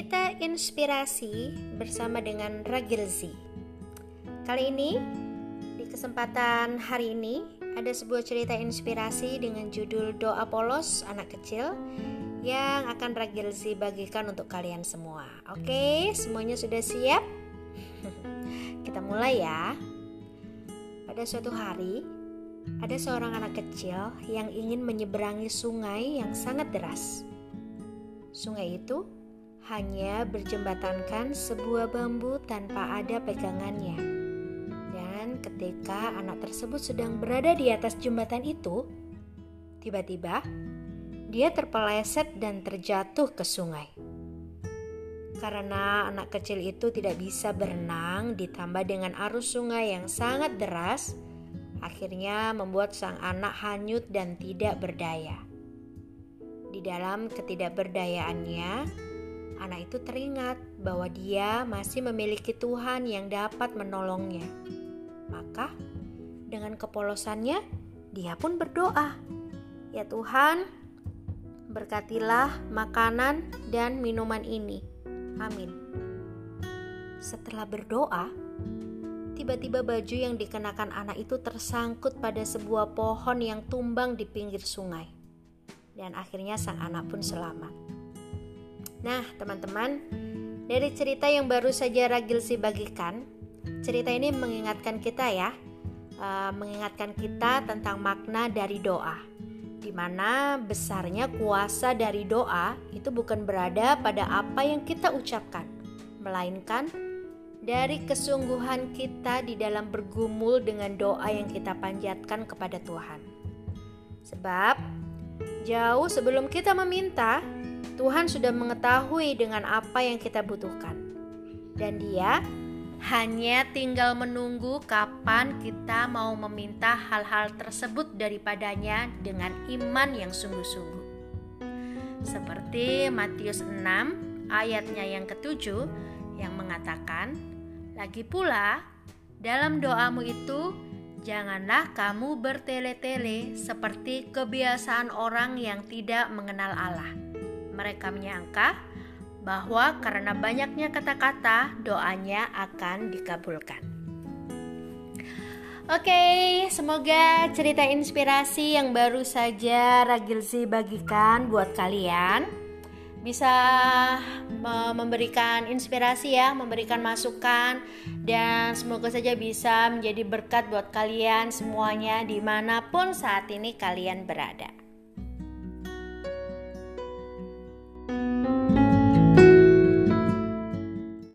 Inspirasi bersama dengan Ragilzi. Kali ini, di kesempatan hari ini, ada sebuah cerita inspirasi dengan judul Doa Polos Anak Kecil yang akan Ragilzi bagikan untuk kalian semua. Oke, semuanya sudah siap? Kita mulai ya. Pada suatu hari, ada seorang anak kecil yang ingin menyeberangi sungai yang sangat deras. Sungai itu hanya berjembatankan sebuah bambu tanpa ada pegangannya. Dan ketika anak tersebut sedang berada di atas jembatan itu, tiba-tiba dia terpeleset dan terjatuh ke sungai. Karena anak kecil itu tidak bisa berenang, ditambah dengan arus sungai yang sangat deras, akhirnya membuat sang anak hanyut dan tidak berdaya. Di dalam ketidakberdayaannya, anak itu teringat bahwa dia masih memiliki Tuhan yang dapat menolongnya. Maka, dengan kepolosannya, dia pun berdoa, "Ya Tuhan, berkatilah makanan dan minuman ini." Amin. Setelah berdoa, tiba-tiba baju yang dikenakan anak itu tersangkut pada sebuah pohon yang tumbang di pinggir sungai. Dan akhirnya sang anak pun selamat. Nah, teman-teman, dari cerita yang baru saja Ragilsi bagikan, cerita ini mengingatkan kita ya, uh, mengingatkan kita tentang makna dari doa, di mana besarnya kuasa dari doa itu bukan berada pada apa yang kita ucapkan, melainkan dari kesungguhan kita di dalam bergumul dengan doa yang kita panjatkan kepada Tuhan. Sebab jauh sebelum kita meminta, Tuhan sudah mengetahui dengan apa yang kita butuhkan, dan Dia hanya tinggal menunggu kapan kita mau meminta hal-hal tersebut daripadanya dengan iman yang sungguh-sungguh. Seperti Matius 6 ayatnya yang ketujuh yang mengatakan, Lagi pula, dalam doamu itu janganlah kamu bertele-tele seperti kebiasaan orang yang tidak mengenal Allah mereka menyangka bahwa karena banyaknya kata-kata, doanya akan dikabulkan. Oke, semoga cerita inspirasi yang baru saja Ragilzi bagikan buat kalian bisa memberikan inspirasi ya, memberikan masukan dan semoga saja bisa menjadi berkat buat kalian semuanya di mana pun saat ini kalian berada.